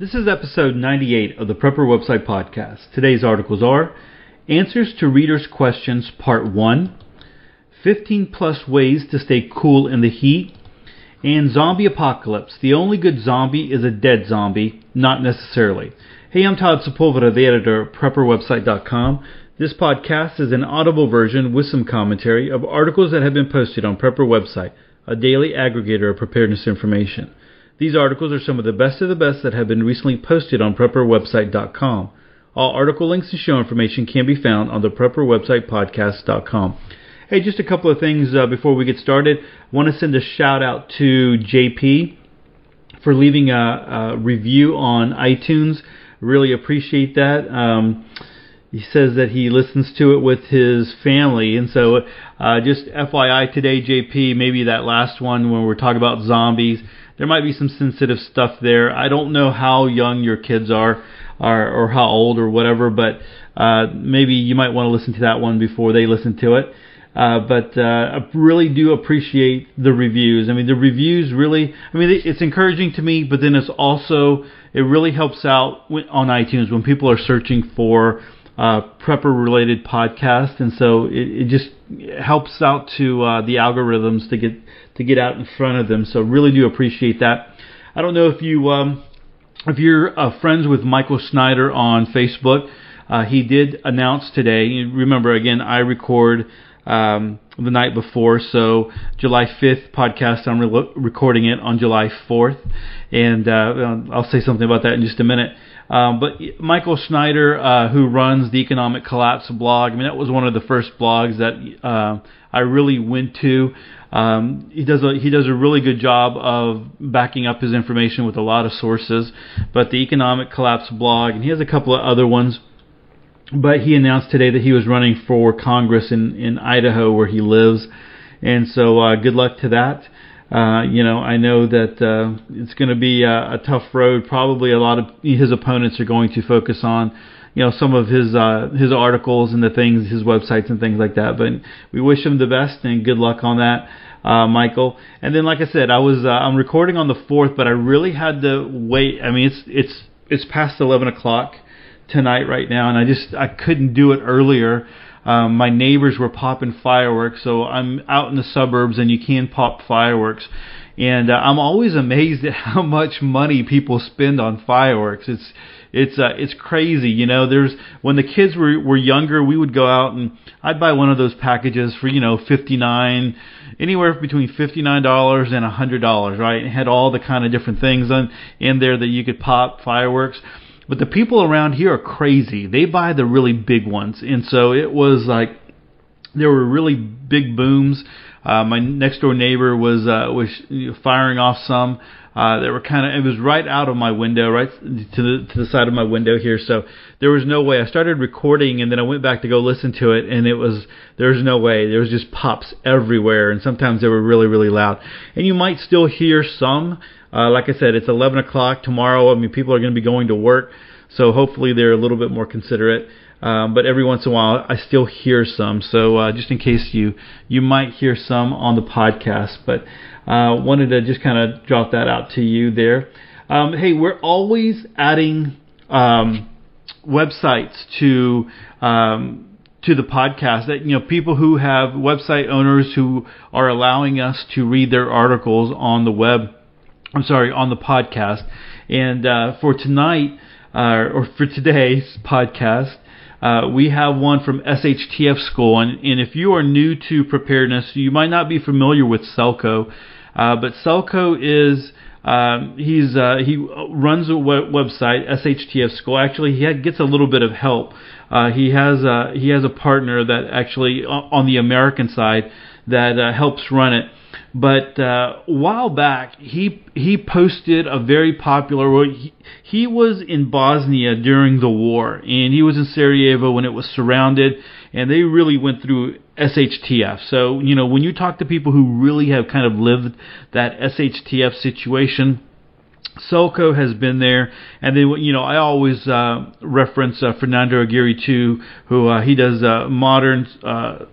This is episode 98 of the Prepper Website Podcast. Today's articles are Answers to Readers' Questions, Part 1, 15 plus ways to stay cool in the heat, and Zombie Apocalypse. The only good zombie is a dead zombie, not necessarily. Hey, I'm Todd Sepulveda, the editor of PrepperWebsite.com. This podcast is an audible version with some commentary of articles that have been posted on Prepper Website, a daily aggregator of preparedness information. These articles are some of the best of the best that have been recently posted on PrepperWebsite.com. All article links and show information can be found on the PrepperWebsitePodcast.com. Hey, just a couple of things uh, before we get started. I want to send a shout out to JP for leaving a, a review on iTunes. Really appreciate that. Um, he says that he listens to it with his family, and so uh, just FYI today, JP, maybe that last one when we're talking about zombies there might be some sensitive stuff there. I don't know how young your kids are, or, or how old or whatever, but uh, maybe you might want to listen to that one before they listen to it. Uh, but uh, I really do appreciate the reviews. I mean, the reviews really, I mean, it's encouraging to me, but then it's also, it really helps out on iTunes when people are searching for uh, prepper related podcasts. And so it, it just helps out to uh, the algorithms to get to get out in front of them. So really do appreciate that. I don't know if you um, if you're uh, friends with Michael Snyder on Facebook. Uh, he did announce today. Remember, again, I record um, the night before, so July 5th podcast. I'm re- recording it on July 4th, and uh, I'll say something about that in just a minute. Um, but Michael Snyder, uh, who runs the Economic Collapse blog, I mean that was one of the first blogs that uh, I really went to. Um, he does a he does a really good job of backing up his information with a lot of sources. But the Economic Collapse blog, and he has a couple of other ones. But he announced today that he was running for Congress in in Idaho, where he lives, and so uh, good luck to that. Uh, you know, I know that uh, it's going to be a, a tough road. Probably a lot of his opponents are going to focus on you know some of his uh, his articles and the things, his websites and things like that. But we wish him the best and good luck on that, uh, Michael. And then, like I said, I was uh, I'm recording on the fourth, but I really had to wait. I mean, it's it's it's past eleven o'clock tonight right now, and I just I couldn't do it earlier. Um, my neighbors were popping fireworks, so I'm out in the suburbs, and you can pop fireworks. And uh, I'm always amazed at how much money people spend on fireworks. It's it's uh, it's crazy, you know. There's when the kids were were younger, we would go out and I'd buy one of those packages for you know fifty nine, anywhere between fifty nine dollars and a hundred dollars, right? It had all the kind of different things in in there that you could pop fireworks. But the people around here are crazy. They buy the really big ones, and so it was like there were really big booms. Uh, my next door neighbor was uh, was firing off some uh, that were kind of it was right out of my window, right to the to the side of my window here. So there was no way. I started recording and then I went back to go listen to it, and it was there was no way. There was just pops everywhere, and sometimes they were really really loud. And you might still hear some. Uh, like I said, it's 11 o'clock tomorrow. I mean, people are going to be going to work, so hopefully they're a little bit more considerate. Um, but every once in a while, I still hear some. So uh, just in case you you might hear some on the podcast, but uh, wanted to just kind of drop that out to you there. Um, hey, we're always adding um, websites to um, to the podcast that you know people who have website owners who are allowing us to read their articles on the web. I'm sorry, on the podcast. And uh, for tonight uh, or for today's podcast, uh, we have one from SHTF School, and, and, if you are new to preparedness, you might not be familiar with Selco. Uh, but Selco is um, he's uh, he runs a website SHTF School. Actually, he had, gets a little bit of help. Uh, he has he has a partner that actually on the American side that uh, helps run it. But uh, a while back, he he posted a very popular. He, he was in Bosnia during the war, and he was in Sarajevo when it was surrounded, and they really went through SHTF. So you know, when you talk to people who really have kind of lived that SHTF situation. Selco has been there, and then you know I always uh, reference uh, Fernando Aguirre too, who uh, he does uh, modern uh,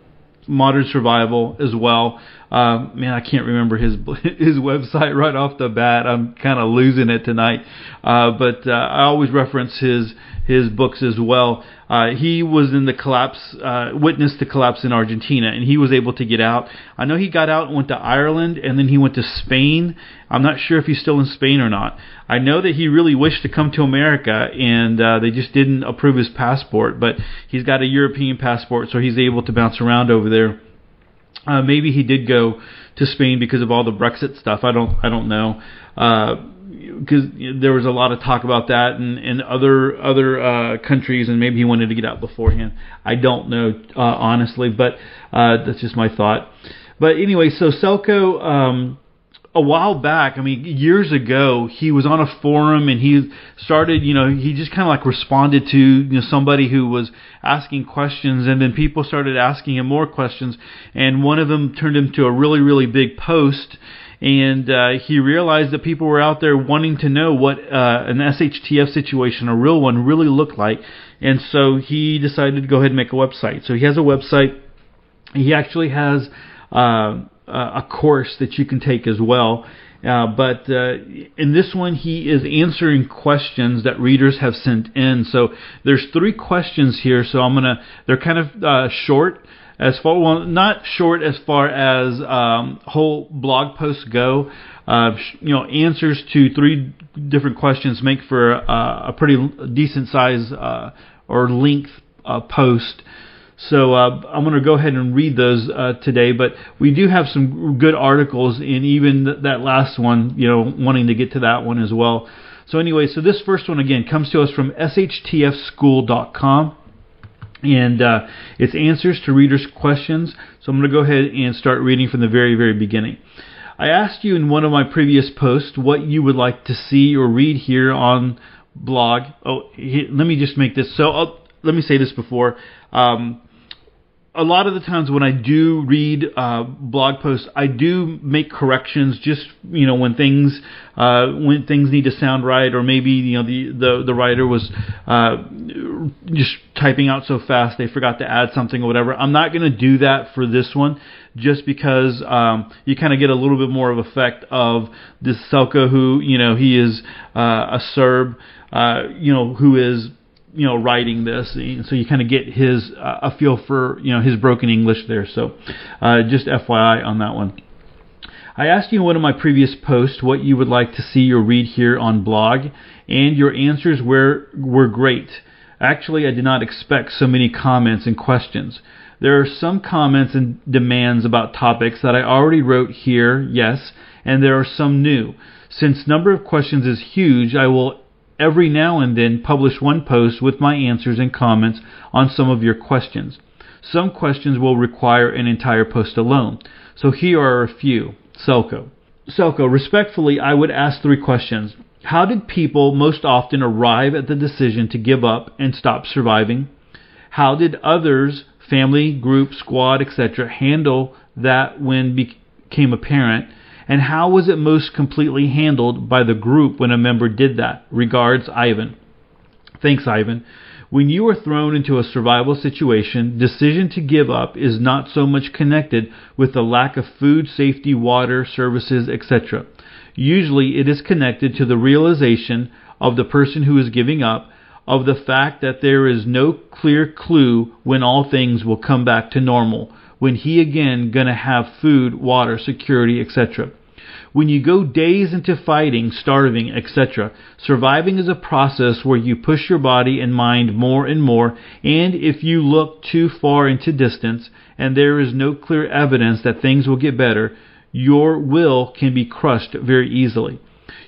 Modern Survival as well. Uh, man, I can't remember his his website right off the bat. I'm kind of losing it tonight. Uh, but uh, I always reference his his books as well. Uh, he was in the collapse, uh, witnessed the collapse in Argentina, and he was able to get out. I know he got out and went to Ireland, and then he went to Spain. I'm not sure if he's still in Spain or not. I know that he really wished to come to America, and uh, they just didn't approve his passport. But he's got a European passport, so he's able to bounce around over there. Uh, maybe he did go to Spain because of all the Brexit stuff. I don't. I don't know. Uh, because there was a lot of talk about that and, and other other uh, countries, and maybe he wanted to get out beforehand. I don't know uh, honestly, but uh, that's just my thought. But anyway, so Selco, um, a while back, I mean years ago, he was on a forum and he started, you know, he just kind of like responded to you know somebody who was asking questions, and then people started asking him more questions, and one of them turned into a really really big post and uh, he realized that people were out there wanting to know what uh, an SHTF situation, a real one, really looked like, and so he decided to go ahead and make a website. So he has a website. He actually has uh, a course that you can take as well. Uh, but uh, in this one, he is answering questions that readers have sent in. So there's three questions here. So I'm gonna, they're kind of uh, short as far well not short as far as um, whole blog posts go. Uh, you know, answers to three different questions make for uh, a pretty decent size uh, or length uh, post. So uh, I'm going to go ahead and read those uh, today, but we do have some good articles in even th- that last one. You know, wanting to get to that one as well. So anyway, so this first one again comes to us from shtfschool.com and uh, it's answers to readers' questions. So I'm going to go ahead and start reading from the very, very beginning. I asked you in one of my previous posts what you would like to see or read here on blog. Oh, let me just make this. So uh, let me say this before. Um, a lot of the times when I do read uh, blog posts, I do make corrections. Just you know when things uh, when things need to sound right, or maybe you know the the, the writer was uh, just typing out so fast they forgot to add something or whatever. I'm not going to do that for this one, just because um, you kind of get a little bit more of effect of this Selco, who you know he is uh, a Serb, uh, you know who is you know writing this, so you kind of get his uh, a feel for you know his broken English there. So uh, just FYI on that one. I asked you in one of my previous posts what you would like to see or read here on blog, and your answers were were great. Actually, I did not expect so many comments and questions. There are some comments and demands about topics that I already wrote here, yes, and there are some new. Since number of questions is huge, I will every now and then publish one post with my answers and comments on some of your questions. Some questions will require an entire post alone. So here are a few. Selco. Selco, respectfully, I would ask three questions. How did people most often arrive at the decision to give up and stop surviving? How did others, family, group, squad, etc., handle that when became apparent? And how was it most completely handled by the group when a member did that? Regards, Ivan. Thanks, Ivan. When you are thrown into a survival situation, decision to give up is not so much connected with the lack of food, safety, water, services, etc. Usually it is connected to the realization of the person who is giving up of the fact that there is no clear clue when all things will come back to normal, when he again going to have food, water, security, etc. When you go days into fighting, starving, etc., surviving is a process where you push your body and mind more and more, and if you look too far into distance and there is no clear evidence that things will get better, your will can be crushed very easily.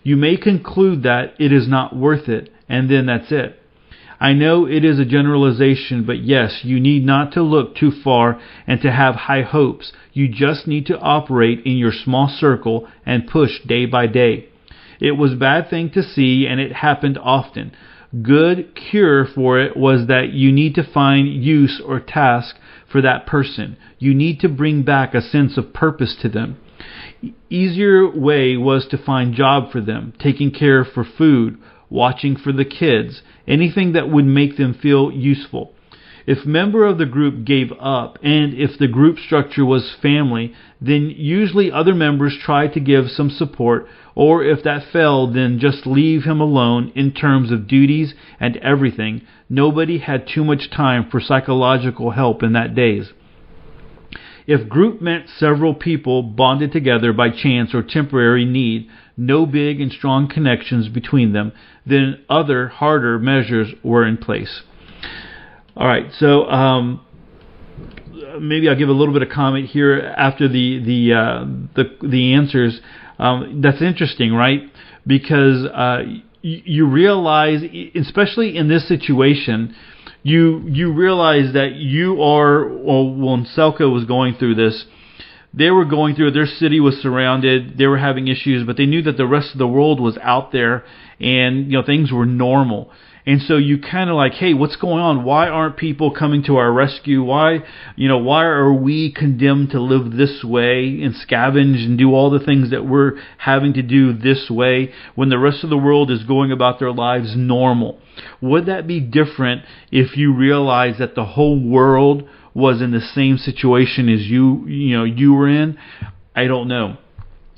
You may conclude that it is not worth it, and then that's it. I know it is a generalization, but yes, you need not to look too far and to have high hopes. You just need to operate in your small circle and push day by day. It was a bad thing to see and it happened often. Good cure for it was that you need to find use or task for that person. You need to bring back a sense of purpose to them. Easier way was to find job for them, taking care for food, watching for the kids, anything that would make them feel useful. If member of the group gave up and if the group structure was family, then usually other members tried to give some support or if that failed, then just leave him alone in terms of duties and everything. Nobody had too much time for psychological help in that days. If group meant several people bonded together by chance or temporary need, no big and strong connections between them, then other harder measures were in place. All right, so um, maybe I'll give a little bit of comment here after the the uh, the, the answers. Um, that's interesting, right? Because uh, you realize, especially in this situation, you you realize that you are. Well, when Selco was going through this, they were going through. Their city was surrounded. They were having issues, but they knew that the rest of the world was out there, and you know things were normal. And so you kind of like, hey, what's going on? Why aren't people coming to our rescue? Why, you know, why are we condemned to live this way and scavenge and do all the things that we're having to do this way when the rest of the world is going about their lives normal? Would that be different if you realize that the whole world was in the same situation as you, you know, you were in? I don't know.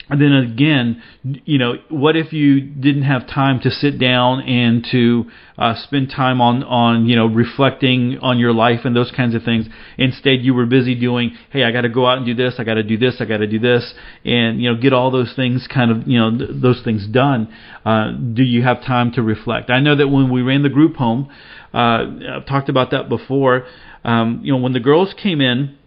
And then again, you know, what if you didn't have time to sit down and to uh, spend time on on you know reflecting on your life and those kinds of things? Instead, you were busy doing, hey, I got to go out and do this, I got to do this, I got to do this, and you know, get all those things kind of you know th- those things done. Uh, do you have time to reflect? I know that when we ran the group home, uh, I've talked about that before. Um, you know, when the girls came in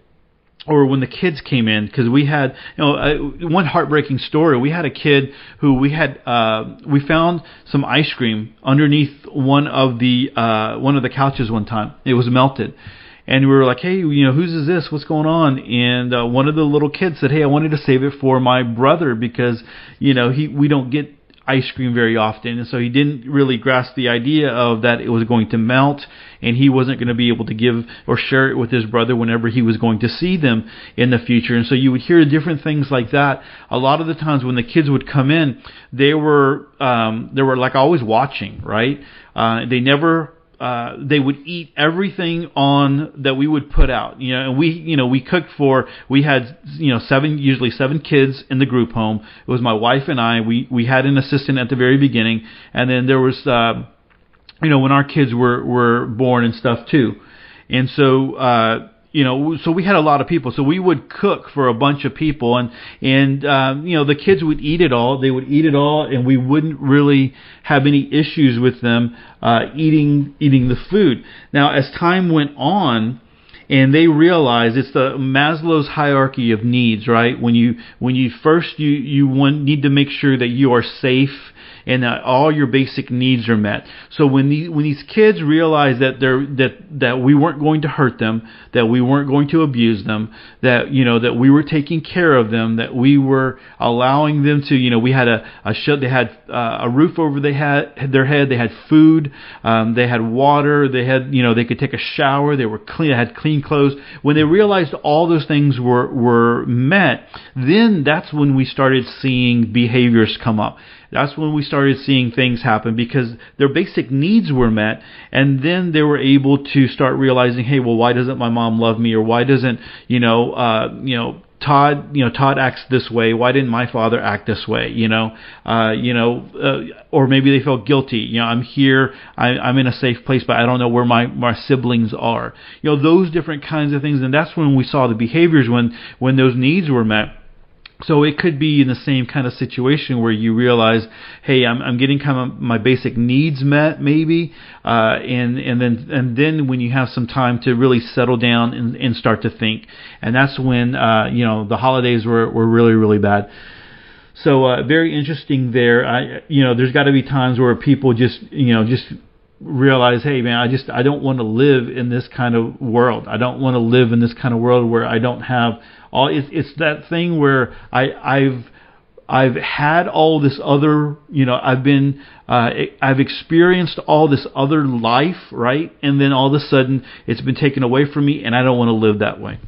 or when the kids came in because we had you know uh, one heartbreaking story. We had a kid who we had uh we found some ice cream underneath one of the uh one of the couches one time. It was melted. And we were like hey you know whose is this? What's going on? And uh, one of the little kids said hey i wanted to save it for my brother because you know he we don't get ice cream very often, and so he didn't really grasp the idea of that it was going to melt, and he wasn't going to be able to give or share it with his brother whenever he was going to see them in the future. And so you would hear different things like that. A lot of the times when the kids would come in, they were um, they were like always watching, right? Uh, they never uh, they would eat everything on that we would put out. You know, and we, you know, we cooked for. We had, you know, seven, usually seven kids in the group home. It was my wife and I. We we had an assistant at the very beginning, and then there was, uh, you know, when our kids were were born and stuff too. And so, uh, you know, so we had a lot of people. So we would cook for a bunch of people, and and um, you know the kids would eat it all. They would eat it all, and we wouldn't really have any issues with them uh, eating eating the food. Now, as time went on, and they realized it's the Maslow's hierarchy of needs, right? When you when you first you you want, need to make sure that you are safe and that all your basic needs are met. So when these when these kids realized that they're that that we weren't going to hurt them, that we weren't going to abuse them, that you know that we were taking care of them, that we were allowing them to you know we had a a shed, they had uh, a roof over they had their head, they had food, um, they had water, they had you know they could take a shower, they were clean, had clean clothes. When they realized all those things were were met, then that's when we started seeing behaviors come up. That's when we started seeing things happen because their basic needs were met, and then they were able to start realizing, hey, well, why doesn't my mom love me, or why doesn't you know, uh, you know. Todd, you know, Todd acts this way. Why didn't my father act this way? You know, uh, you know, uh, or maybe they felt guilty. You know, I'm here, I, I'm in a safe place, but I don't know where my my siblings are. You know, those different kinds of things, and that's when we saw the behaviors when when those needs were met so it could be in the same kind of situation where you realize, hey, I'm, I'm getting kind of my basic needs met, maybe, uh, and and then and then when you have some time to really settle down and, and start to think, and that's when uh, you know the holidays were were really really bad. So uh, very interesting there. I you know there's got to be times where people just you know just realize, hey man, I just I don't want to live in this kind of world. I don't want to live in this kind of world where I don't have all. It's it's that thing where I I've I've had all this other, you know, I've been, uh, I've experienced all this other life, right? And then all of a sudden it's been taken away from me and I don't want to live that way.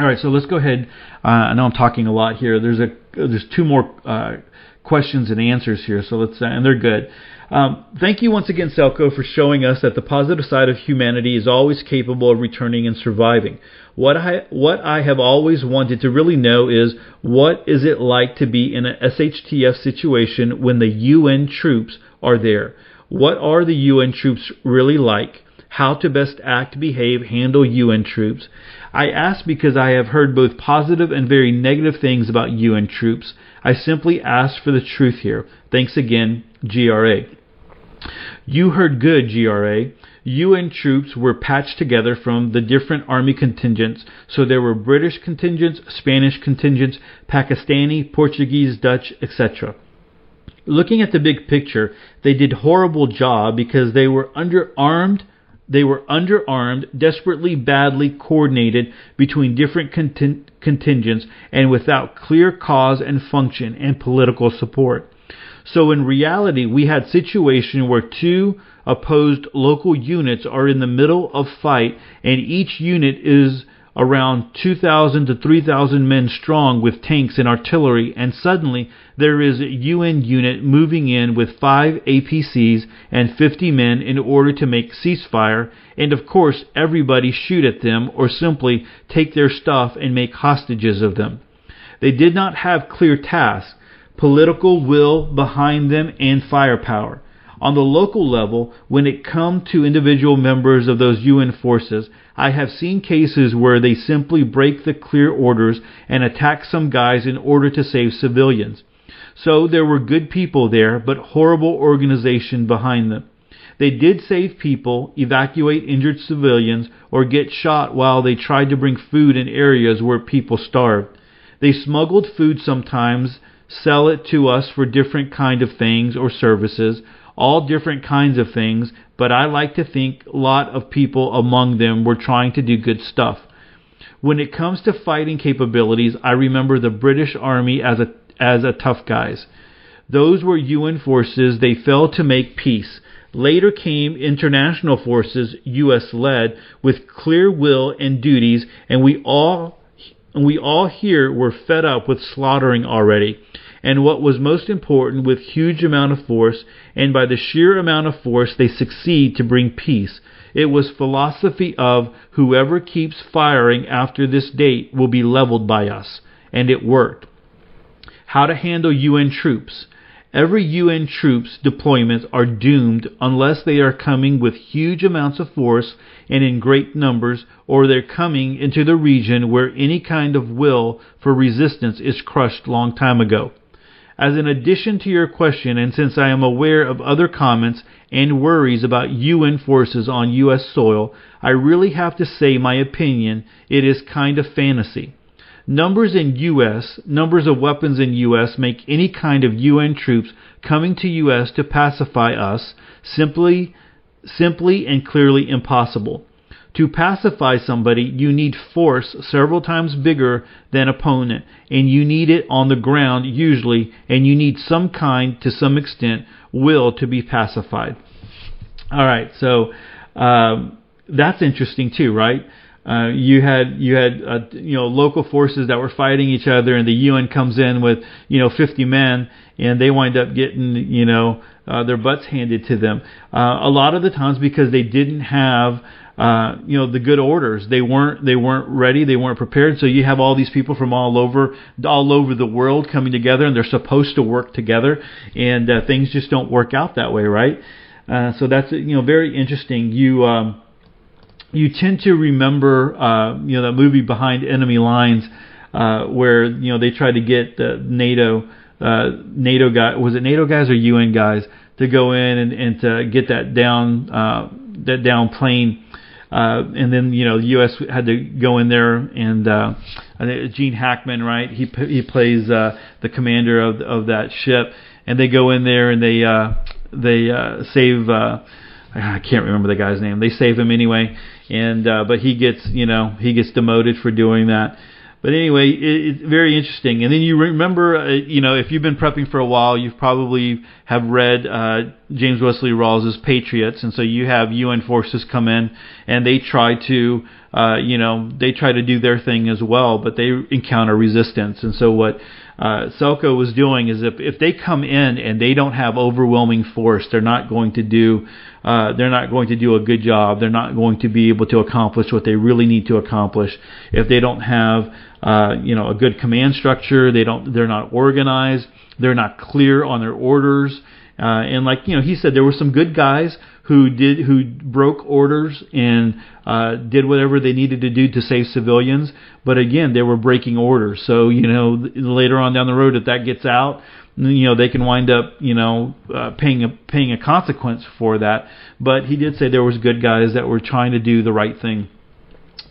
All right, so let's go ahead. Uh, I know I'm talking a lot here. There's a, there's two more, uh, questions and answers here. So let's uh, and they're good. Um, thank you once again, Selco, for showing us that the positive side of humanity is always capable of returning and surviving. What I what I have always wanted to really know is what is it like to be in a SHTF situation when the UN troops are there? What are the UN troops really like? How to best act, behave, handle UN troops? I ask because I have heard both positive and very negative things about UN troops. I simply ask for the truth here. Thanks again, GRA. You heard good, GRA. UN troops were patched together from the different army contingents. So there were British contingents, Spanish contingents, Pakistani, Portuguese, Dutch, etc. Looking at the big picture, they did horrible job because they were underarmed they were underarmed, desperately badly coordinated between different contingents, and without clear cause and function and political support. So in reality, we had situation where two opposed local units are in the middle of fight and each unit is around 2,000 to 3,000 men strong with tanks and artillery, and suddenly there is a UN unit moving in with five APCs and 50 men in order to make ceasefire, and of course everybody shoot at them or simply take their stuff and make hostages of them. They did not have clear tasks political will behind them, and firepower. On the local level, when it comes to individual members of those UN forces, I have seen cases where they simply break the clear orders and attack some guys in order to save civilians. So there were good people there, but horrible organization behind them. They did save people, evacuate injured civilians, or get shot while they tried to bring food in areas where people starved. They smuggled food sometimes sell it to us for different kind of things or services, all different kinds of things, but I like to think a lot of people among them were trying to do good stuff. When it comes to fighting capabilities, I remember the British Army as a as a tough guys. Those were UN forces, they fell to make peace. Later came international forces, US led, with clear will and duties, and we all and we all here were fed up with slaughtering already and what was most important with huge amount of force and by the sheer amount of force they succeed to bring peace. It was philosophy of whoever keeps firing after this date will be leveled by us. And it worked. How to handle UN troops. Every UN troops deployments are doomed unless they are coming with huge amounts of force and in great numbers, or they're coming into the region where any kind of will for resistance is crushed long time ago. As an addition to your question, and since I am aware of other comments and worries about UN forces on U.S. soil, I really have to say my opinion, it is kind of fantasy. Numbers in U.S., numbers of weapons in U.S. make any kind of UN troops coming to U.S. to pacify us simply, simply and clearly impossible. To pacify somebody, you need force several times bigger than opponent, and you need it on the ground usually, and you need some kind, to some extent, will to be pacified. All right, so um, that's interesting too, right? Uh, you had you had uh, you know local forces that were fighting each other, and the UN comes in with you know 50 men, and they wind up getting you know uh, their butts handed to them. Uh, a lot of the times because they didn't have uh, you know the good orders. They weren't they weren't ready. They weren't prepared. So you have all these people from all over all over the world coming together, and they're supposed to work together, and uh, things just don't work out that way, right? Uh, so that's you know very interesting. You um, you tend to remember uh, you know that movie Behind Enemy Lines, uh, where you know they tried to get the NATO uh, NATO guy was it NATO guys or UN guys to go in and, and to get that down uh, that down plane uh, and then you know the U.S. had to go in there and uh, Gene Hackman, right? He he plays uh, the commander of of that ship, and they go in there and they uh, they uh, save. Uh, I can't remember the guy's name. They save him anyway, and uh, but he gets you know he gets demoted for doing that. But anyway, it, it's very interesting. And then you remember, uh, you know, if you've been prepping for a while, you've probably have read uh, James Wesley Rawles's Patriots, and so you have UN forces come in and they try to uh, you know, they try to do their thing as well, but they encounter resistance. And so what uh, Selco was doing is if if they come in and they don't have overwhelming force, they're not going to do uh, they're not going to do a good job. They're not going to be able to accomplish what they really need to accomplish. If they don't have uh, you know a good command structure, they don't they're not organized. They're not clear on their orders. Uh, and like you know, he said there were some good guys who did who broke orders and uh, did whatever they needed to do to save civilians. But again, they were breaking orders. So you know, later on down the road, if that gets out, you know they can wind up you know uh, paying a paying a consequence for that. But he did say there was good guys that were trying to do the right thing.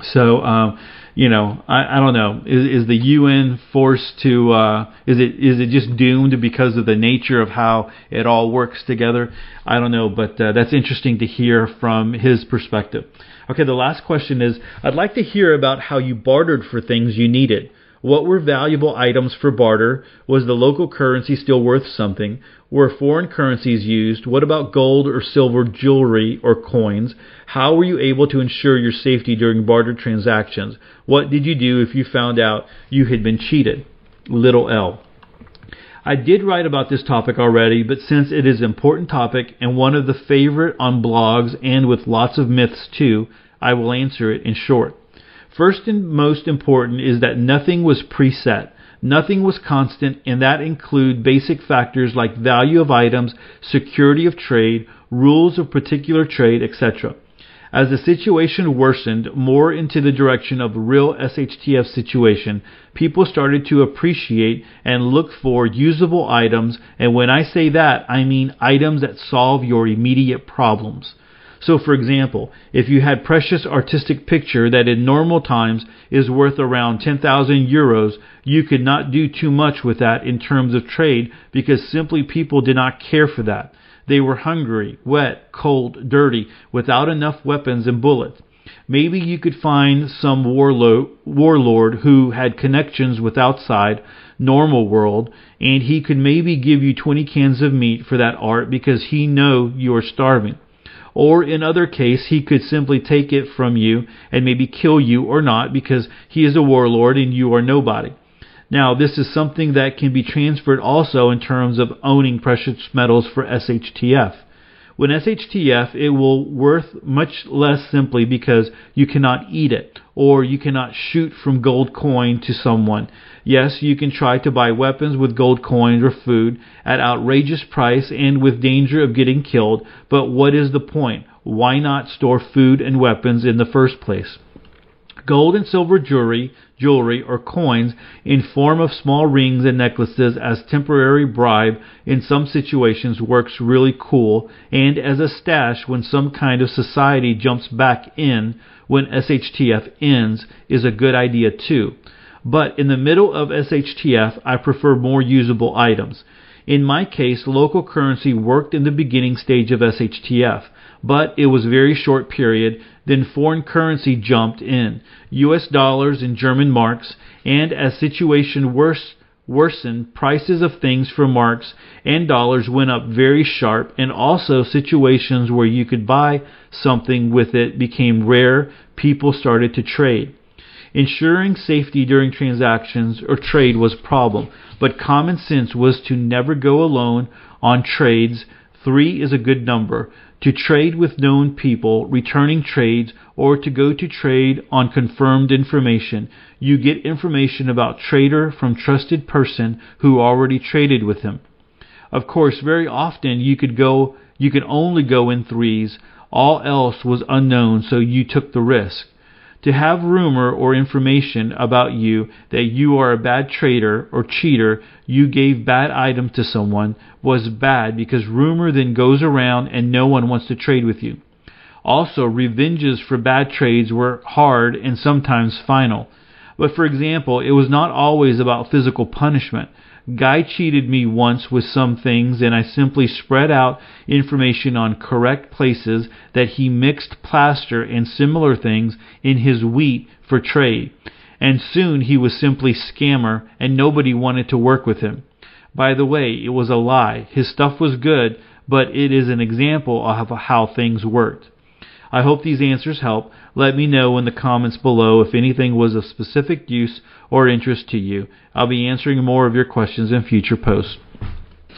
So. Um, you know, I, I don't know. Is, is the UN forced to? Uh, is it is it just doomed because of the nature of how it all works together? I don't know, but uh, that's interesting to hear from his perspective. Okay, the last question is: I'd like to hear about how you bartered for things you needed. What were valuable items for barter? Was the local currency still worth something? Were foreign currencies used? What about gold or silver jewelry or coins? How were you able to ensure your safety during barter transactions? What did you do if you found out you had been cheated? Little L. I did write about this topic already, but since it is an important topic and one of the favorite on blogs and with lots of myths too, I will answer it in short. First and most important is that nothing was preset. Nothing was constant, and that include basic factors like value of items, security of trade, rules of particular trade, etc. As the situation worsened more into the direction of real SHTF situation, people started to appreciate and look for usable items, and when I say that, I mean items that solve your immediate problems. So, for example, if you had precious artistic picture that in normal times is worth around 10,000 euros, you could not do too much with that in terms of trade because simply people did not care for that. They were hungry, wet, cold, dirty, without enough weapons and bullets. Maybe you could find some warlord, warlord who had connections with outside normal world, and he could maybe give you 20 cans of meat for that art because he know you are starving or in other case he could simply take it from you and maybe kill you or not because he is a warlord and you are nobody. Now, this is something that can be transferred also in terms of owning precious metals for SHTF. When SHTF, it will worth much less simply because you cannot eat it or you cannot shoot from gold coin to someone. Yes, you can try to buy weapons with gold coins or food at outrageous price and with danger of getting killed, but what is the point? Why not store food and weapons in the first place? Gold and silver jewelry, jewelry or coins in form of small rings and necklaces as temporary bribe in some situations works really cool and as a stash when some kind of society jumps back in when SHTF ends is a good idea too. But in the middle of SHTF, I prefer more usable items. In my case, local currency worked in the beginning stage of SHTF, but it was a very short period. Then foreign currency jumped in, U.S. dollars and German marks, and as situation worse, worsened, prices of things for marks and dollars went up very sharp, and also situations where you could buy something with it became rare. People started to trade. Ensuring safety during transactions or trade was a problem, but common sense was to never go alone on trades. Three is a good number. To trade with known people, returning trades, or to go to trade on confirmed information. You get information about trader from trusted person who already traded with him. Of course, very often you could go, you could only go in threes. All else was unknown, so you took the risk. To have rumor or information about you that you are a bad trader or cheater, you gave bad item to someone, was bad because rumor then goes around and no one wants to trade with you. Also, revenges for bad trades were hard and sometimes final. But for example, it was not always about physical punishment. Guy cheated me once with some things, and I simply spread out information on correct places that he mixed plaster and similar things in his wheat for trade. And soon he was simply scammer, and nobody wanted to work with him. By the way, it was a lie. His stuff was good, but it is an example of how things worked. I hope these answers help. Let me know in the comments below if anything was of specific use or interest to you. I'll be answering more of your questions in future posts.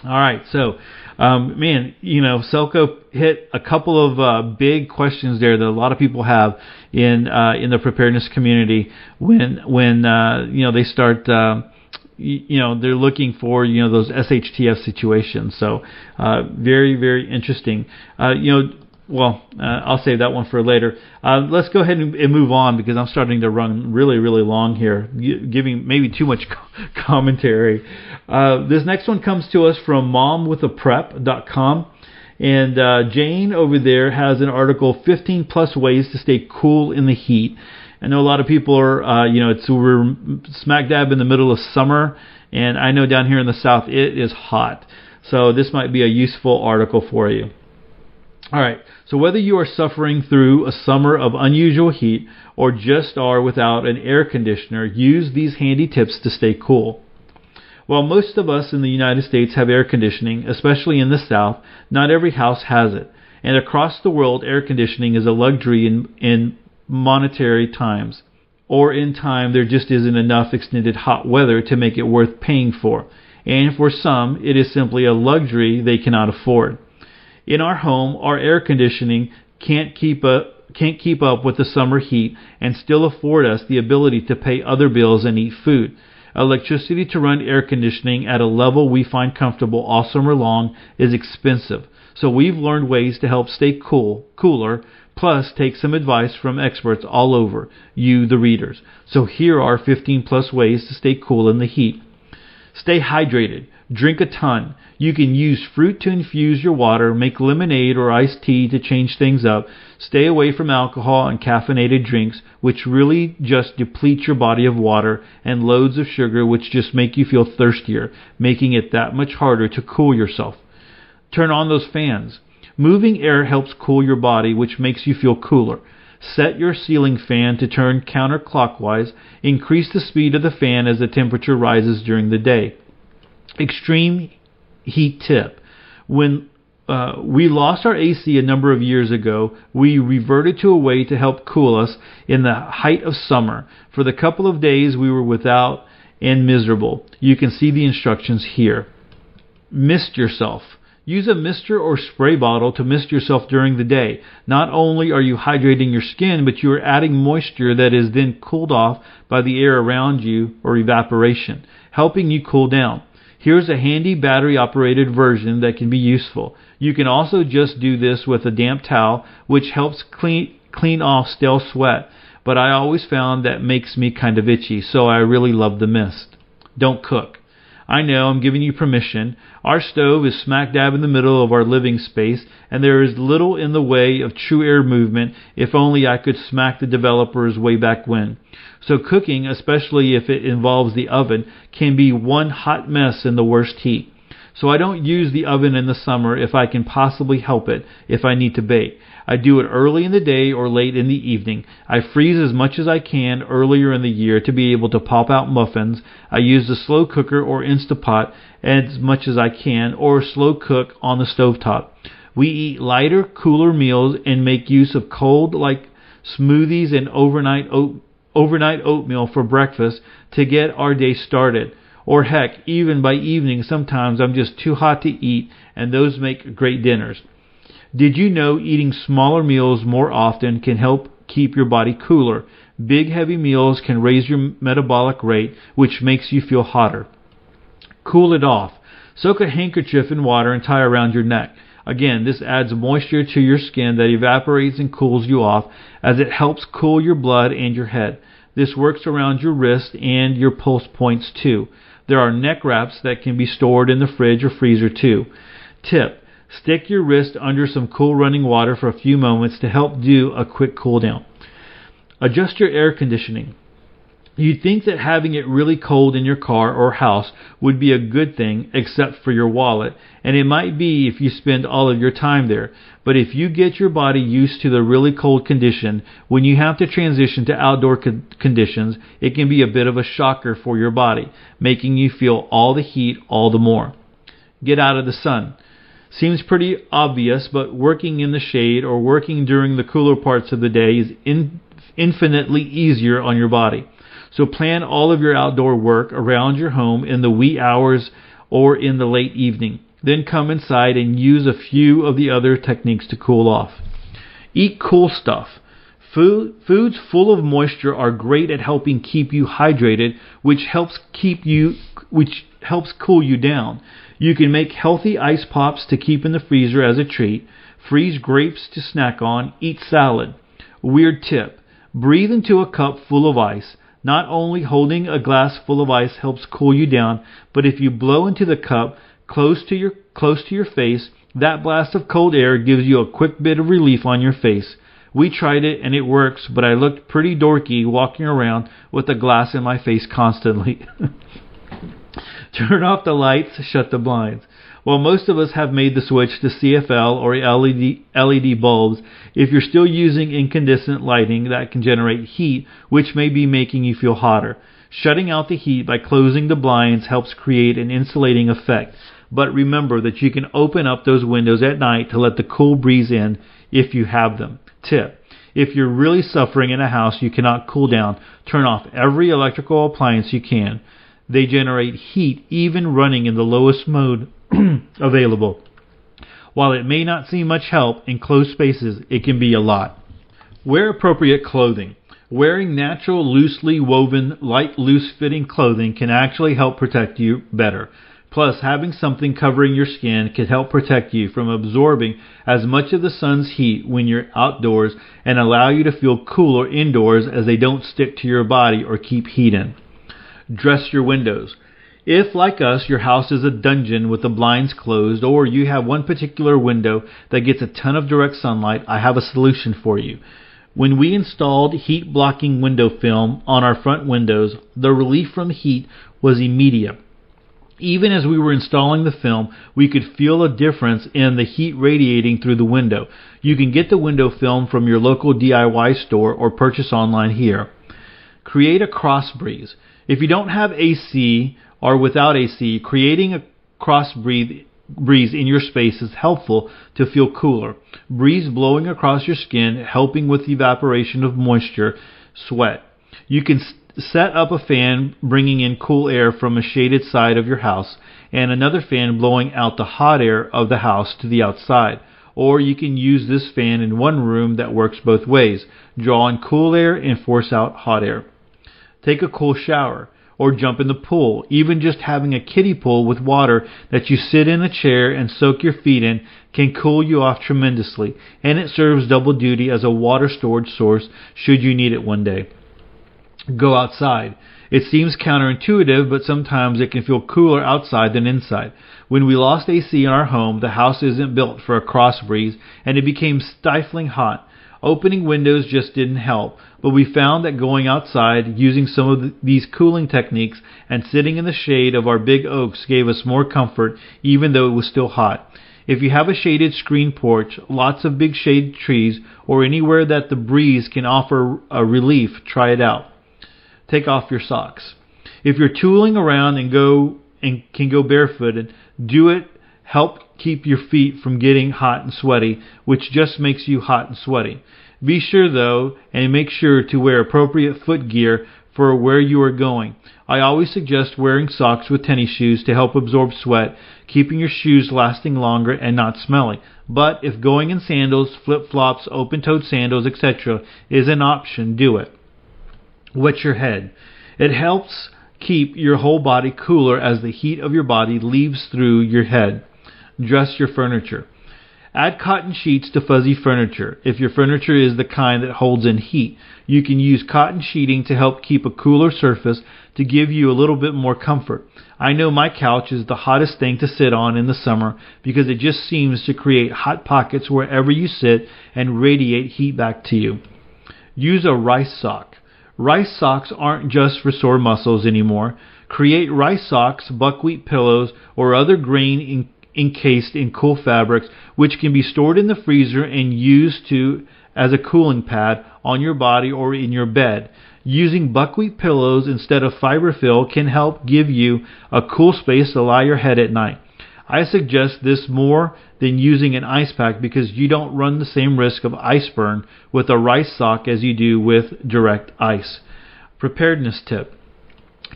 All right, so um, man, you know, Selco hit a couple of uh, big questions there that a lot of people have in uh, in the preparedness community when when uh, you know they start. Uh, you know they're looking for you know those SHTF situations. So uh, very very interesting. Uh, you know well, uh, I'll save that one for later. Uh, let's go ahead and, and, move on because I'm starting to run really, really long here, giving maybe too much commentary. Uh, this next one comes to us from momwithaprep.com. And uh, Jane over there has an article 15 plus ways to stay cool in the heat. I know a lot of people are, uh, you know, it's we're smack dab in the middle of summer, and I know down here in the south it is hot. So this might be a useful article for you. All right. So whether you are suffering through a summer of unusual heat or just are without an air conditioner, use these handy tips to stay cool. While most of us in the United States have air conditioning, especially in the South, not every house has it. And across the world, air conditioning is a luxury in, in monetary times. Or in time, there just isn't enough extended hot weather to make it worth paying for. And for some, it is simply a luxury they cannot afford. In our home, our air conditioning can't keep up can't keep up with the summer heat and still afford us the ability to pay other bills and eat food. Electricity to run air conditioning at a level we find comfortable all summer long is expensive. So we've learned ways to help stay cool, cooler, plus take some advice from experts all over, you the readers. So here are 15 plus ways to stay cool in the heat. Stay hydrated. Drink a ton. You can use fruit to infuse your water, make lemonade or iced tea to change things up. Stay away from alcohol and caffeinated drinks, which really just deplete your body of water, and loads of sugar, which just make you feel thirstier, making it that much harder to cool yourself. Turn on those fans. Moving air helps cool your body, which makes you feel cooler. Set your ceiling fan to turn counterclockwise. Increase the speed of the fan as the temperature rises during the day extreme heat tip. When uh, we lost our AC a number of years ago, we reverted to a way to help cool us in the height of summer. For the couple of days we were without and miserable. You can see the instructions here. Mist yourself. Use a mister or spray bottle to mist yourself during the day. Not only are you hydrating your skin, but you are adding moisture that is then cooled off by the air around you or evaporation, helping you cool down. Here's a handy battery operated version that can be useful. You can also just do this with a damp towel, which helps clean, clean off stale sweat, but I always found that makes me kind of itchy, so I really love the mist. Don't cook. I know I'm giving you permission. Our stove is smack dab in the middle of our living space, and there is little in the way of true air movement if only I could smack the developers way back when. So cooking, especially if it involves the oven, can be one hot mess in the worst heat. So I don't use the oven in the summer if I can possibly help it if I need to bake. I do it early in the day or late in the evening. I freeze as much as I can earlier in the year to be able to pop out muffins. I use the slow cooker or Instapot as much as I can or slow cook on the stove top. We eat lighter, cooler meals and make use of cold like smoothies and overnight oat overnight oatmeal for breakfast to get our day started. Or heck, even by evening, sometimes I'm just too hot to eat, and those make great dinners. Did you know eating smaller meals more often can help keep your body cooler? Big heavy meals can raise your metabolic rate, which makes you feel hotter. Cool it off. Soak a handkerchief in water and tie around your neck. Again, this adds moisture to your skin that evaporates and cools you off as it helps cool your blood and your head. This works around your wrist and your pulse points too. There are neck wraps that can be stored in the fridge or freezer too. Tip. Stick your wrist under some cool running water for a few moments to help do a quick cool down. Adjust your air conditioning. You'd think that having it really cold in your car or house would be a good thing, except for your wallet, and it might be if you spend all of your time there. But if you get your body used to the really cold condition, when you have to transition to outdoor co- conditions, it can be a bit of a shocker for your body, making you feel all the heat all the more. Get out of the sun. Seems pretty obvious, but working in the shade or working during the cooler parts of the day is in, infinitely easier on your body. So plan all of your outdoor work around your home in the wee hours or in the late evening. Then come inside and use a few of the other techniques to cool off. Eat cool stuff. Food, foods full of moisture are great at helping keep you hydrated, which helps keep you which helps cool you down. You can make healthy ice pops to keep in the freezer as a treat, freeze grapes to snack on, eat salad. Weird tip. Breathe into a cup full of ice. Not only holding a glass full of ice helps cool you down, but if you blow into the cup close to your close to your face, that blast of cold air gives you a quick bit of relief on your face. We tried it and it works, but I looked pretty dorky walking around with a glass in my face constantly. Turn off the lights, shut the blinds. While most of us have made the switch to CFL or LED, LED bulbs, if you're still using incandescent lighting that can generate heat, which may be making you feel hotter. Shutting out the heat by closing the blinds helps create an insulating effect. But remember that you can open up those windows at night to let the cool breeze in if you have them. Tip. If you're really suffering in a house you cannot cool down, turn off every electrical appliance you can. They generate heat even running in the lowest mode available. While it may not seem much help in closed spaces, it can be a lot. Wear appropriate clothing. Wearing natural, loosely woven, light, loose fitting clothing can actually help protect you better. Plus, having something covering your skin can help protect you from absorbing as much of the sun's heat when you're outdoors and allow you to feel cooler indoors as they don't stick to your body or keep heat in. Dress your windows. If, like us, your house is a dungeon with the blinds closed, or you have one particular window that gets a ton of direct sunlight, I have a solution for you. When we installed heat blocking window film on our front windows, the relief from heat was immediate. Even as we were installing the film, we could feel a difference in the heat radiating through the window. You can get the window film from your local DIY store or purchase online here. Create a cross breeze. If you don't have AC or without AC, creating a cross breeze in your space is helpful to feel cooler. Breeze blowing across your skin, helping with the evaporation of moisture, sweat. You can set up a fan bringing in cool air from a shaded side of your house and another fan blowing out the hot air of the house to the outside. Or you can use this fan in one room that works both ways. Draw in cool air and force out hot air. Take a cool shower or jump in the pool. Even just having a kiddie pool with water that you sit in a chair and soak your feet in can cool you off tremendously, and it serves double duty as a water storage source should you need it one day go outside. It seems counterintuitive, but sometimes it can feel cooler outside than inside. When we lost AC in our home, the house isn't built for a cross breeze, and it became stifling hot. Opening windows just didn't help, but we found that going outside, using some of the, these cooling techniques, and sitting in the shade of our big oaks gave us more comfort, even though it was still hot. If you have a shaded screen porch, lots of big shade trees, or anywhere that the breeze can offer a relief, try it out take off your socks. If you're tooling around and go and can go barefooted, do it. Help keep your feet from getting hot and sweaty, which just makes you hot and sweaty. Be sure though, and make sure to wear appropriate foot gear for where you are going. I always suggest wearing socks with tennis shoes to help absorb sweat, keeping your shoes lasting longer and not smelly. But if going in sandals, flip flops, open toed sandals, etc. is an option, do it. Wet your head. It helps keep your whole body cooler as the heat of your body leaves through your head. Dress your furniture. Add cotton sheets to fuzzy furniture. If your furniture is the kind that holds in heat, you can use cotton sheeting to help keep a cooler surface to give you a little bit more comfort. I know my couch is the hottest thing to sit on in the summer because it just seems to create hot pockets wherever you sit and radiate heat back to you. Use a rice sock. Rice socks aren't just for sore muscles anymore. Create rice socks, buckwheat pillows, or other grain in, encased in cool fabrics, which can be stored in the freezer and used to as a cooling pad on your body or in your bed. Using buckwheat pillows instead of fiberfill can help give you a cool space to lie your head at night. I suggest this more than using an ice pack because you don't run the same risk of ice burn with a rice sock as you do with direct ice. Preparedness tip.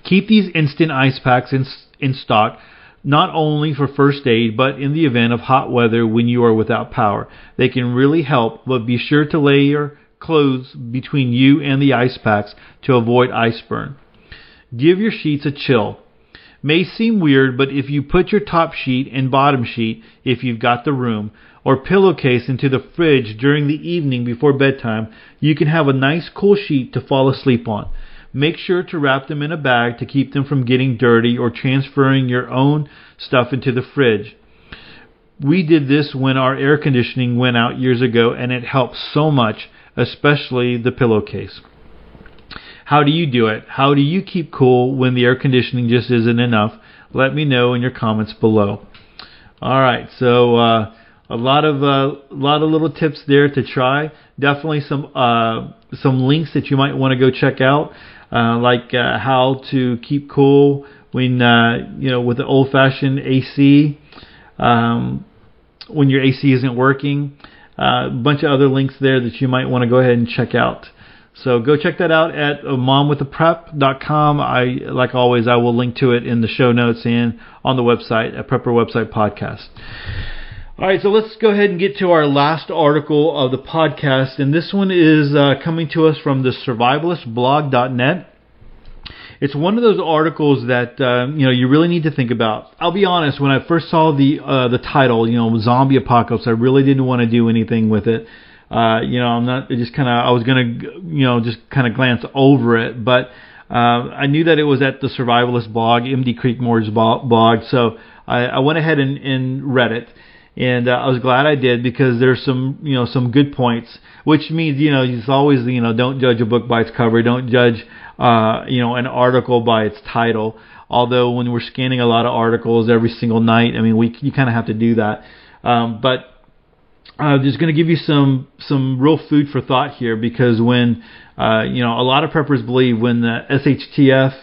Keep these instant ice packs in, in stock not only for first aid, but in the event of hot weather when you are without power. They can really help, but be sure to layer clothes between you and the ice packs to avoid ice burn. Give your sheets a chill. May seem weird, but if you put your top sheet and bottom sheet, if you've got the room, or pillowcase into the fridge during the evening before bedtime, you can have a nice cool sheet to fall asleep on. Make sure to wrap them in a bag to keep them from getting dirty or transferring your own stuff into the fridge. We did this when our air conditioning went out years ago and it helped so much, especially the pillowcase. How do you do it? How do you keep cool when the air conditioning just isn't enough? Let me know in your comments below. All right, so uh, a lot of uh, a lot of little tips there to try. Definitely some uh, some links that you might want to go check out, uh, like uh, how to keep cool when uh, you know with the old-fashioned AC um, when your AC isn't working. A bunch of other links there that you might want to go ahead and check out. So go check that out at momwithaprep.com. I, like always, I will link to it in the show notes and on the website at Prepper Website Podcast. All right, so let's go ahead and get to our last article of the podcast, and this one is uh, coming to us from the survivalistblog.net. It's one of those articles that uh, you know you really need to think about. I'll be honest, when I first saw the uh, the title, you know, zombie apocalypse, I really didn't want to do anything with it. Uh, you know, I'm not just kind of I was gonna you know just kind of glance over it, but uh, I knew that it was at the Survivalist blog, MD Creekmore's blog, so I, I went ahead and, and read it and uh, I was glad I did because there's some you know some good points, which means you know it's always you know don't judge a book by its cover, don't judge uh, you know an article by its title. Although when we're scanning a lot of articles every single night, I mean we you kind of have to do that, um, but uh, just going to give you some some real food for thought here because when uh, you know a lot of preppers believe when the SHTF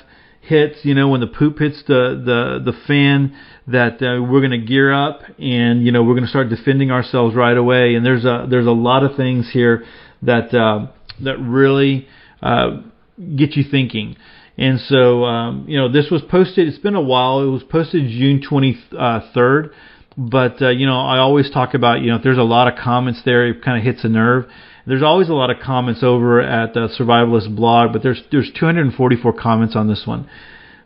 hits, you know when the poop hits the the the fan that uh, we're going to gear up and you know we're going to start defending ourselves right away. And there's a there's a lot of things here that uh, that really uh, get you thinking. And so um, you know this was posted. It's been a while. It was posted June 23rd. But uh, you know, I always talk about you know if there's a lot of comments there, it kind of hits a nerve. There's always a lot of comments over at the Survivalist blog, but there's there's 244 comments on this one.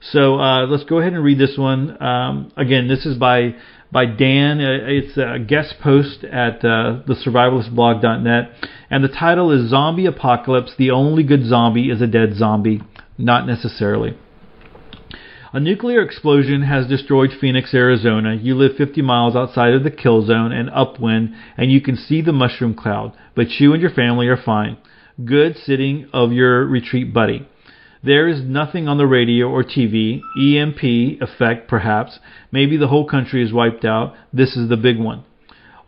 So uh, let's go ahead and read this one. Um, again, this is by by Dan. Uh, it's a guest post at uh, the survivalistblog.net, and the title is "Zombie Apocalypse: The Only Good Zombie is a Dead Zombie." Not necessarily. A nuclear explosion has destroyed Phoenix, Arizona. You live 50 miles outside of the kill zone and upwind, and you can see the mushroom cloud, but you and your family are fine. Good sitting of your retreat buddy. There is nothing on the radio or TV. EMP effect, perhaps. Maybe the whole country is wiped out. This is the big one.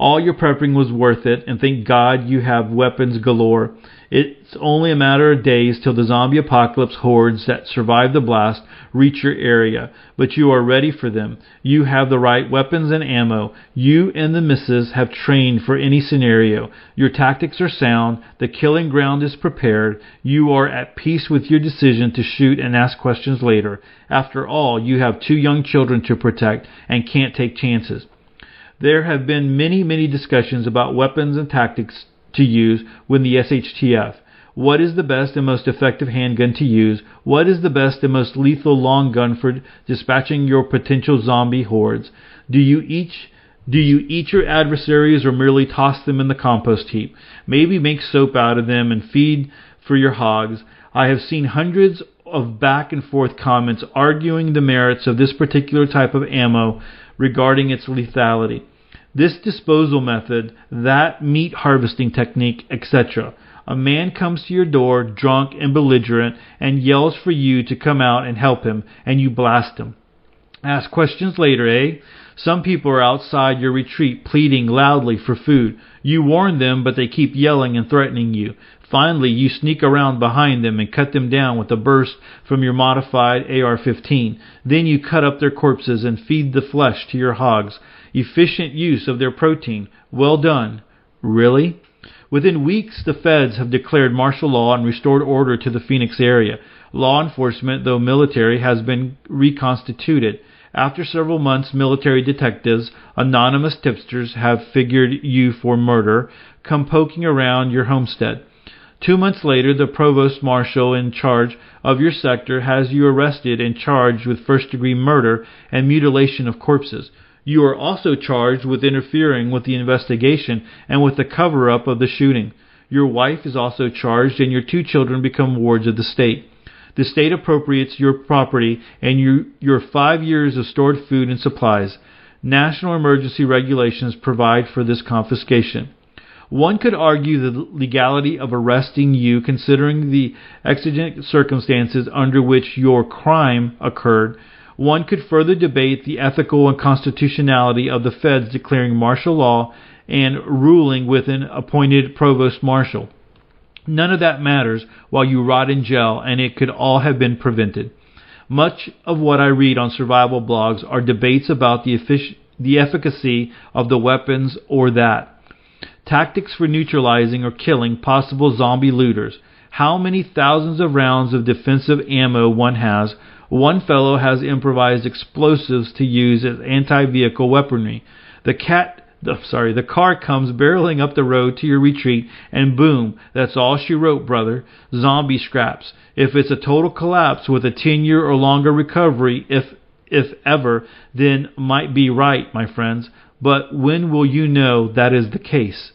All your prepping was worth it, and thank God you have weapons galore. It's only a matter of days till the zombie apocalypse hordes that survive the blast reach your area, but you are ready for them. You have the right weapons and ammo. You and the missus have trained for any scenario. Your tactics are sound. The killing ground is prepared. You are at peace with your decision to shoot and ask questions later. After all, you have two young children to protect and can't take chances. There have been many, many discussions about weapons and tactics to use when the SHTF. What is the best and most effective handgun to use? What is the best and most lethal long gun for dispatching your potential zombie hordes? Do you each do you eat your adversaries or merely toss them in the compost heap? Maybe make soap out of them and feed for your hogs. I have seen hundreds of back and forth comments arguing the merits of this particular type of ammo regarding its lethality this disposal method, that meat harvesting technique, etc. A man comes to your door drunk and belligerent and yells for you to come out and help him, and you blast him. Ask questions later, eh? Some people are outside your retreat pleading loudly for food. You warn them, but they keep yelling and threatening you. Finally, you sneak around behind them and cut them down with a burst from your modified AR 15. Then you cut up their corpses and feed the flesh to your hogs. Efficient use of their protein. Well done. Really? Within weeks, the feds have declared martial law and restored order to the Phoenix area. Law enforcement, though military, has been reconstituted. After several months, military detectives, anonymous tipsters have figured you for murder, come poking around your homestead. Two months later, the provost marshal in charge of your sector has you arrested and charged with first degree murder and mutilation of corpses. You are also charged with interfering with the investigation and with the cover up of the shooting. Your wife is also charged, and your two children become wards of the state. The state appropriates your property and your, your five years of stored food and supplies. National emergency regulations provide for this confiscation. One could argue the legality of arresting you considering the exigent circumstances under which your crime occurred. One could further debate the ethical and constitutionality of the feds declaring martial law and ruling with an appointed provost marshal. None of that matters while you rot in jail, and it could all have been prevented. Much of what I read on survival blogs are debates about the, effic- the efficacy of the weapons or that. Tactics for neutralizing or killing possible zombie looters. How many thousands of rounds of defensive ammo one has. One fellow has improvised explosives to use as anti vehicle weaponry. The cat the, sorry, the car comes barreling up the road to your retreat, and boom, that's all she wrote, brother. Zombie scraps. If it's a total collapse with a 10 year or longer recovery, if, if ever, then might be right, my friends. But when will you know that is the case?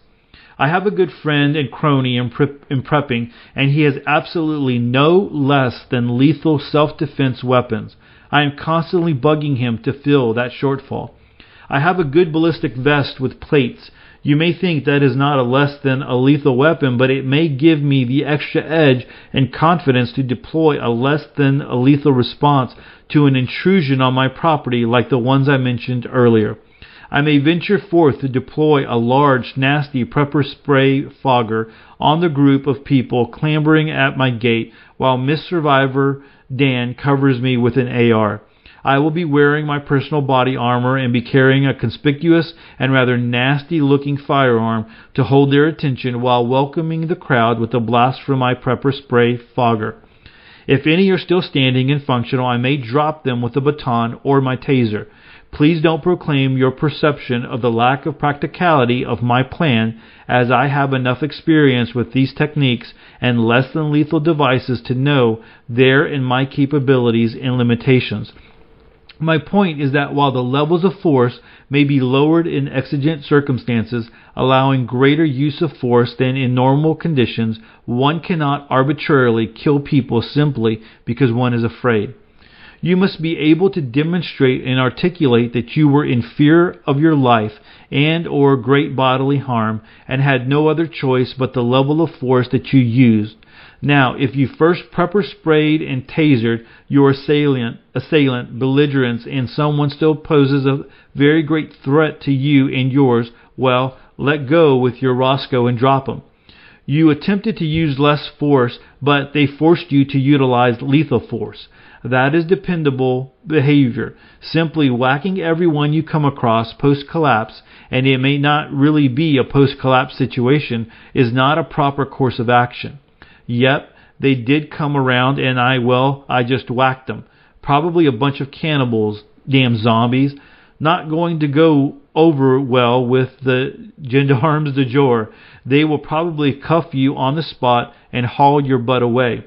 I have a good friend and crony in, in prepping, and he has absolutely no less than lethal self defense weapons. I am constantly bugging him to fill that shortfall. I have a good ballistic vest with plates. You may think that is not a less than a lethal weapon, but it may give me the extra edge and confidence to deploy a less than a lethal response to an intrusion on my property like the ones I mentioned earlier. I may venture forth to deploy a large, nasty pepper spray fogger on the group of people clambering at my gate while Miss Survivor Dan covers me with an AR. I will be wearing my personal body armor and be carrying a conspicuous and rather nasty looking firearm to hold their attention while welcoming the crowd with a blast from my pepper spray fogger. If any are still standing and functional, I may drop them with a baton or my taser. Please don't proclaim your perception of the lack of practicality of my plan, as I have enough experience with these techniques and less than lethal devices to know their and my capabilities and limitations. My point is that while the levels of force may be lowered in exigent circumstances, allowing greater use of force than in normal conditions, one cannot arbitrarily kill people simply because one is afraid. You must be able to demonstrate and articulate that you were in fear of your life and or great bodily harm and had no other choice but the level of force that you used. Now, if you first pepper sprayed and tasered your assailant, assailant, belligerents, and someone still poses a very great threat to you and yours, well, let go with your Roscoe and drop him. You attempted to use less force, but they forced you to utilize lethal force. That is dependable behavior. Simply whacking everyone you come across post collapse, and it may not really be a post collapse situation, is not a proper course of action. Yep, they did come around, and I, well, I just whacked them. Probably a bunch of cannibals, damn zombies. Not going to go over well with the gendarmes de jour. They will probably cuff you on the spot and haul your butt away.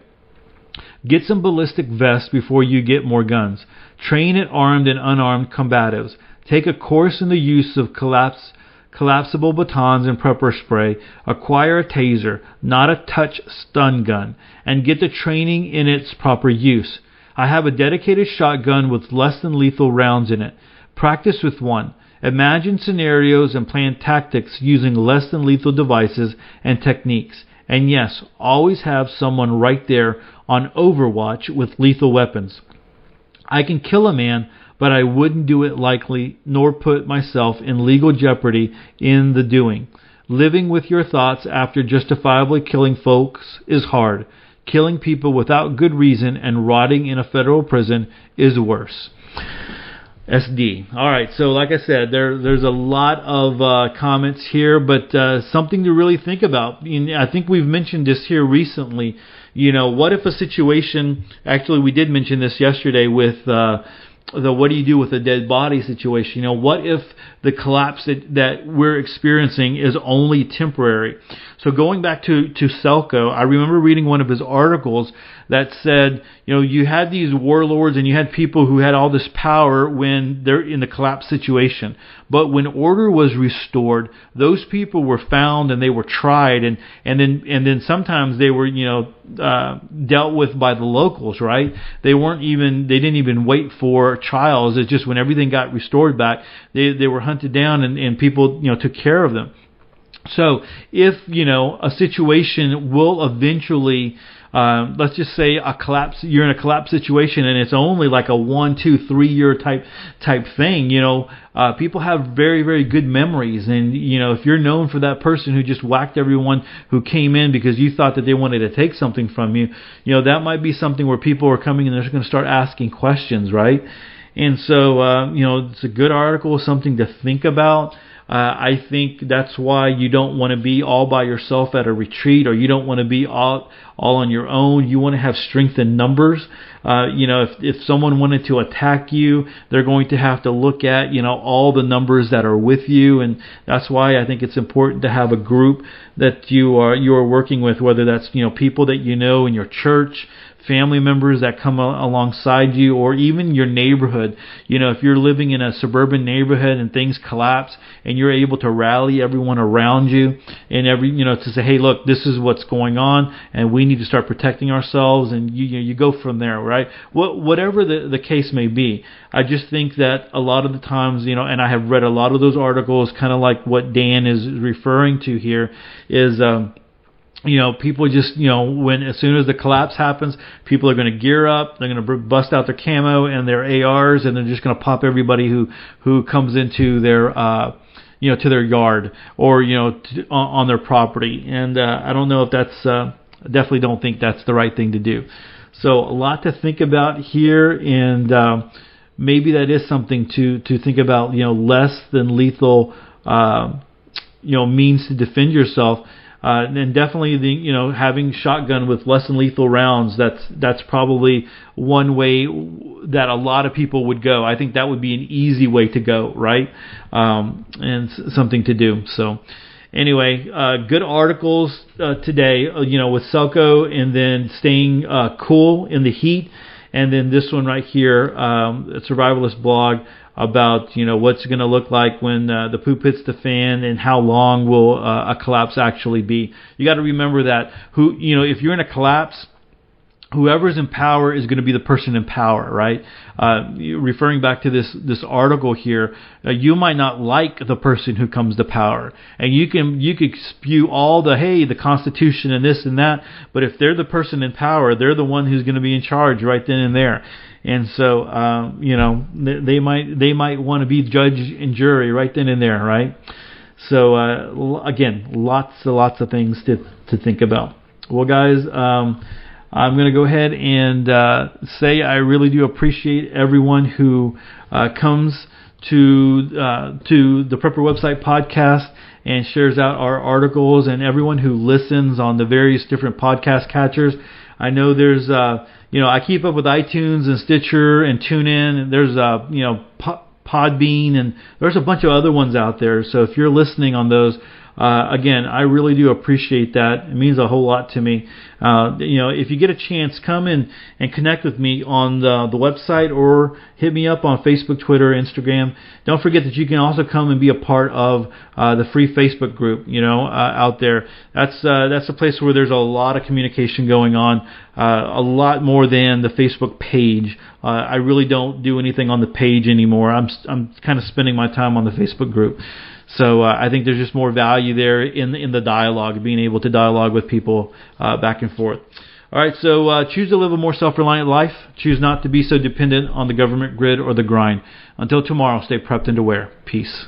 Get some ballistic vests before you get more guns. Train at armed and unarmed combatives. Take a course in the use of collapse collapsible batons and pepper spray, acquire a taser, not a touch stun gun, and get the training in its proper use. I have a dedicated shotgun with less than lethal rounds in it. Practice with one. Imagine scenarios and plan tactics using less than lethal devices and techniques. And yes, always have someone right there on overwatch with lethal weapons. I can kill a man but I wouldn't do it likely nor put myself in legal jeopardy in the doing. Living with your thoughts after justifiably killing folks is hard. Killing people without good reason and rotting in a federal prison is worse. SD. All right, so like I said, there there's a lot of uh, comments here, but uh, something to really think about. I think we've mentioned this here recently. You know, what if a situation? Actually, we did mention this yesterday with. Uh, the what do you do with a dead body situation? You know, what if the collapse that, that we're experiencing is only temporary? So going back to, to Selco, I remember reading one of his articles that said, you know, you had these warlords and you had people who had all this power when they're in the collapse situation. But when order was restored, those people were found and they were tried and, and then, and then sometimes they were, you know, uh, dealt with by the locals, right? They weren't even, they didn't even wait for trials. It's just when everything got restored back, they, they were hunted down and, and people, you know, took care of them. So if, you know, a situation will eventually, uh, let's just say a collapse, you're in a collapse situation and it's only like a one, two, three year type, type thing, you know, uh, people have very, very good memories. And, you know, if you're known for that person who just whacked everyone who came in because you thought that they wanted to take something from you, you know, that might be something where people are coming and they're going to start asking questions, right? And so, uh, you know, it's a good article, something to think about. Uh, I think that's why you don't want to be all by yourself at a retreat, or you don't want to be all all on your own. You want to have strength in numbers. Uh, you know, if if someone wanted to attack you, they're going to have to look at you know all the numbers that are with you, and that's why I think it's important to have a group that you are you are working with, whether that's you know people that you know in your church family members that come alongside you, or even your neighborhood. You know, if you're living in a suburban neighborhood and things collapse, and you're able to rally everyone around you, and every you know to say, hey, look, this is what's going on, and we need to start protecting ourselves, and you you, know, you go from there, right? What whatever the the case may be, I just think that a lot of the times, you know, and I have read a lot of those articles, kind of like what Dan is referring to here, is. Um, you know, people just, you know, when as soon as the collapse happens, people are going to gear up. They're going to bust out their camo and their ARs, and they're just going to pop everybody who who comes into their, uh, you know, to their yard or you know to, on, on their property. And uh, I don't know if that's, uh, definitely don't think that's the right thing to do. So a lot to think about here, and uh, maybe that is something to to think about. You know, less than lethal, uh, you know, means to defend yourself uh, and definitely the you know having shotgun with less than lethal rounds. That's that's probably one way that a lot of people would go. I think that would be an easy way to go, right? Um, and something to do. So anyway, uh, good articles uh, today. Uh, you know, with Selco and then staying uh, cool in the heat, and then this one right here, um, survivalist blog about you know what's going to look like when uh, the poop hits the fan and how long will uh, a collapse actually be. You got to remember that who you know if you're in a collapse whoever's in power is going to be the person in power, right? Uh, referring back to this this article here, uh, you might not like the person who comes to power, and you can you could spew all the hey the Constitution and this and that, but if they're the person in power, they're the one who's going to be in charge right then and there and so uh, you know they might they might want to be judge and jury right then and there, right? So uh, again, lots and lots of things to to think about. Well, guys, um, I'm going to go ahead and uh, say I really do appreciate everyone who uh, comes to uh, to the Prepper website podcast and shares out our articles, and everyone who listens on the various different podcast catchers. I know there's uh, you know, I keep up with iTunes and Stitcher and TuneIn. And there's a, you know, Podbean, and there's a bunch of other ones out there. So if you're listening on those, uh, again, I really do appreciate that. It means a whole lot to me. Uh, you know, if you get a chance, come in and connect with me on the, the website or hit me up on Facebook, Twitter, Instagram. Don't forget that you can also come and be a part of uh, the free Facebook group. You know, uh, out there. That's uh, that's a place where there's a lot of communication going on, uh, a lot more than the Facebook page. I really don't do anything on the page anymore. I'm I'm kind of spending my time on the Facebook group. So uh, I think there's just more value there in in the dialogue, being able to dialogue with people uh, back and forth. All right, so uh, choose to live a more self-reliant life. Choose not to be so dependent on the government grid or the grind. Until tomorrow, stay prepped and aware. Peace.